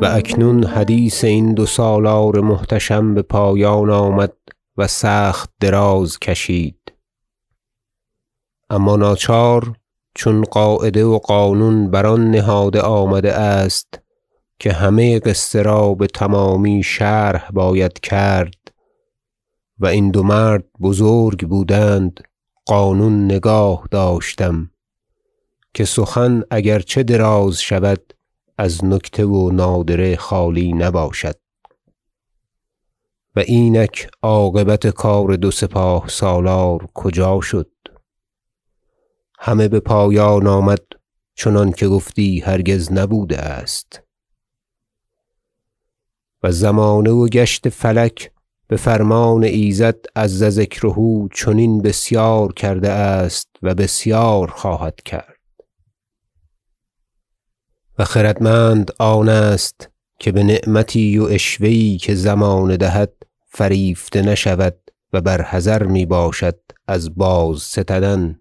و اکنون حدیث این دو سالار محتشم به پایان آمد و سخت دراز کشید. اما ناچار چون قاعده و قانون بر آن نهاده آمده است که همه قصه را به تمامی شرح باید کرد و این دو مرد بزرگ بودند قانون نگاه داشتم که سخن اگر چه دراز شود از نکته و نادره خالی نباشد. و اینک عاقبت کار دو سپاه سالار کجا شد؟ همه به پایان آمد چنانکه گفتی هرگز نبوده است. و زمانه و گشت فلک به فرمان ایزد عز ذکره چنین بسیار کرده است و بسیار خواهد کرد. و خردمند آن است که به نعمتی و عشوه یی که زمانه دهد فریفته نشود و بر حذر می باشد از بازستدن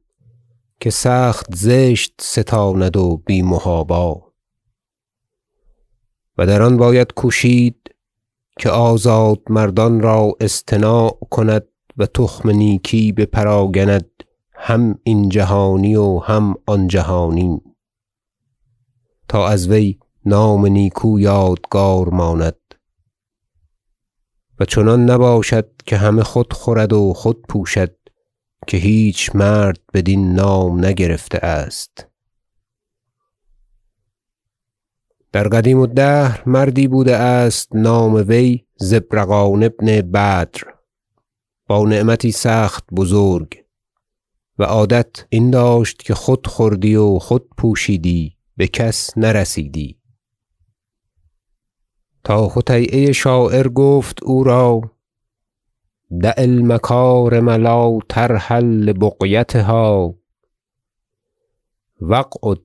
که سخت زشت ستاند و بی محابا. و در آن باید کوشید که آزادمردان را اصطناع کند و تخم نیکی بپراگند هم این جهانی و هم آن جهانی. تا از وی نام نیکو یادگار ماند. و چنان نباشد که همه خود خورد و خود پوشد که هیچ مرد بدین نام نگرفته است. در قدیم الدهر مردی بوده است نام وی زبرقان بن بدر. با نعمتی سخت بزرگ و عادت این داشت که خود خوردی و خود پوشیدی. به کس نرسیدی. تا حطییه شاعر گفت او را دع المکارم لا ترحل لبغیتها و اقعد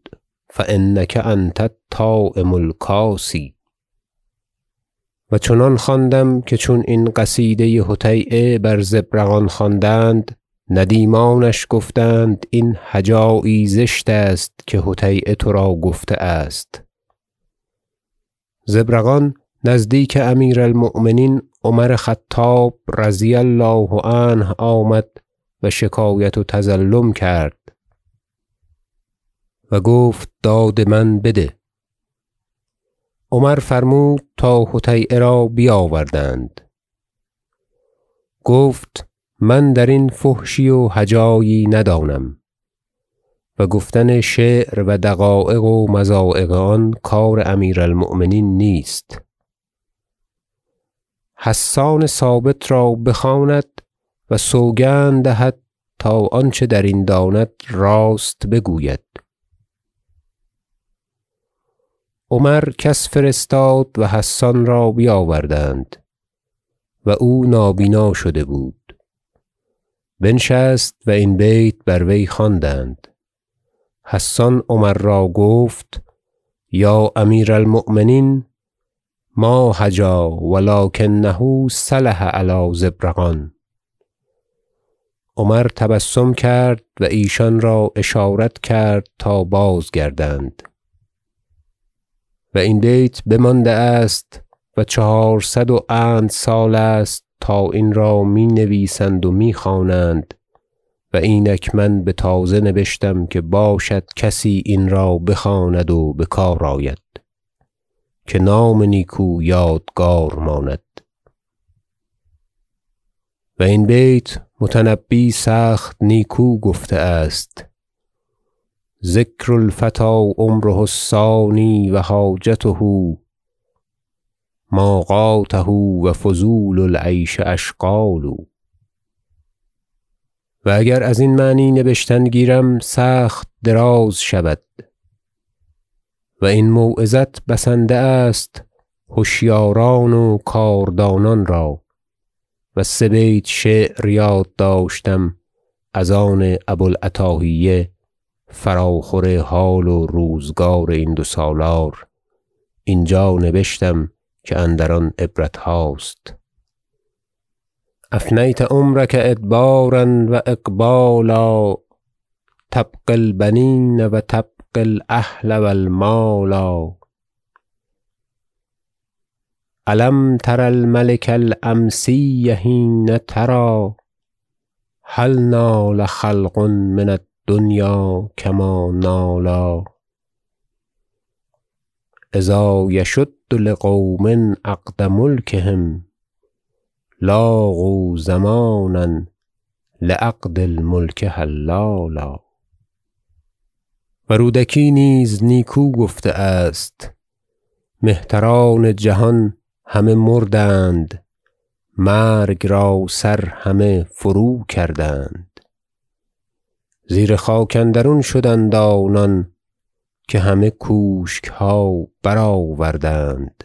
فانک انت الطاعم الکاسی و چنان خواندم که چون این قصیده حطییه بر زبرقان خواندند ندیمانش گفتند این هجایی زشت است که حطییه ترا گفته است. زبرقان نزدیک امیر المؤمنین عمر خطاب رضی الله عنه آمد و شکایت و تظلم کرد و گفت داد من بده. عمر فرمود تا حطییه را بیاوردند. گفت من درین فحشی و هجایی ندانم. و گفتن شعر و دقایق و مضایق آن کار امیر المؤمنین نیست. حسان ثابت را بخواند و سوگند دهد تا آنچه درین داند راست بگوید. عمر کس فرستاد و حسان را بیاوردند و او نابینا شده بود. بنشست و این بیت بر وی خواندند. حسان عمر را گفت یا امیر المؤمنین ما هجا و لکنه سلح علی زبرقان. عمر تبسم کرد و ایشان را اشارت کرد تا بازگردند. و این بیت بمانده است و چهارصد و اند سال است تا این را می نویسند و می خوانند و اینک من به تازه نبشتم که باشد کسی این را بخواند و بکار آید که نام نیکو یادگار ماند. و این بیت متنبی سخت نیکو گفته است ذکر الفتی عمره الثانی و حاجته ماقاته و فضول العیش اشغال. و اگر ازین معنی نبشتن گیرم سخت دراز شود. و این موعظت بسنده است هشیاران و کاردانان را. و سه بیت شعر یاد داشتم از آن ابو العتاهیه فراخور حال و روزگار این دو سالار. اینجا نبشتم که اندر آن عبرتهاست افنیت عمرک ادبارا و اقبالا تبغی البنین و تبغی الاهل و المالا. الم تر الملک الامسی حین تری هل نال خلق من الدنیا کما نالا. اذا یشد لقوم عقد ملکهم لاقوا زمانا لعقد الملک حلالا و رودکی نیز نیکو گفته است. مهتران جهان همه مردند. مرگ را سر همه فروکردند زیر خاک اندرون شدند آنان که همه کوشکها برآوردند.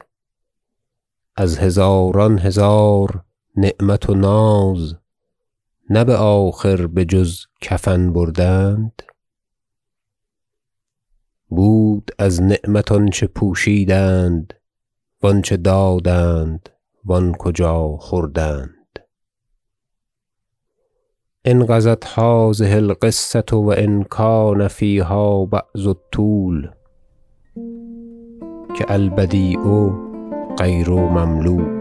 از هزاران هزار نعمت و ناز نه بآخر به جز کفن بردند. بود از نعمت آنچه پوشیدند و آنچه دادند و آن کجا خوردند. انغزت هذه القصة وإن كان فيها بعض الطول كألبديء غير مملوك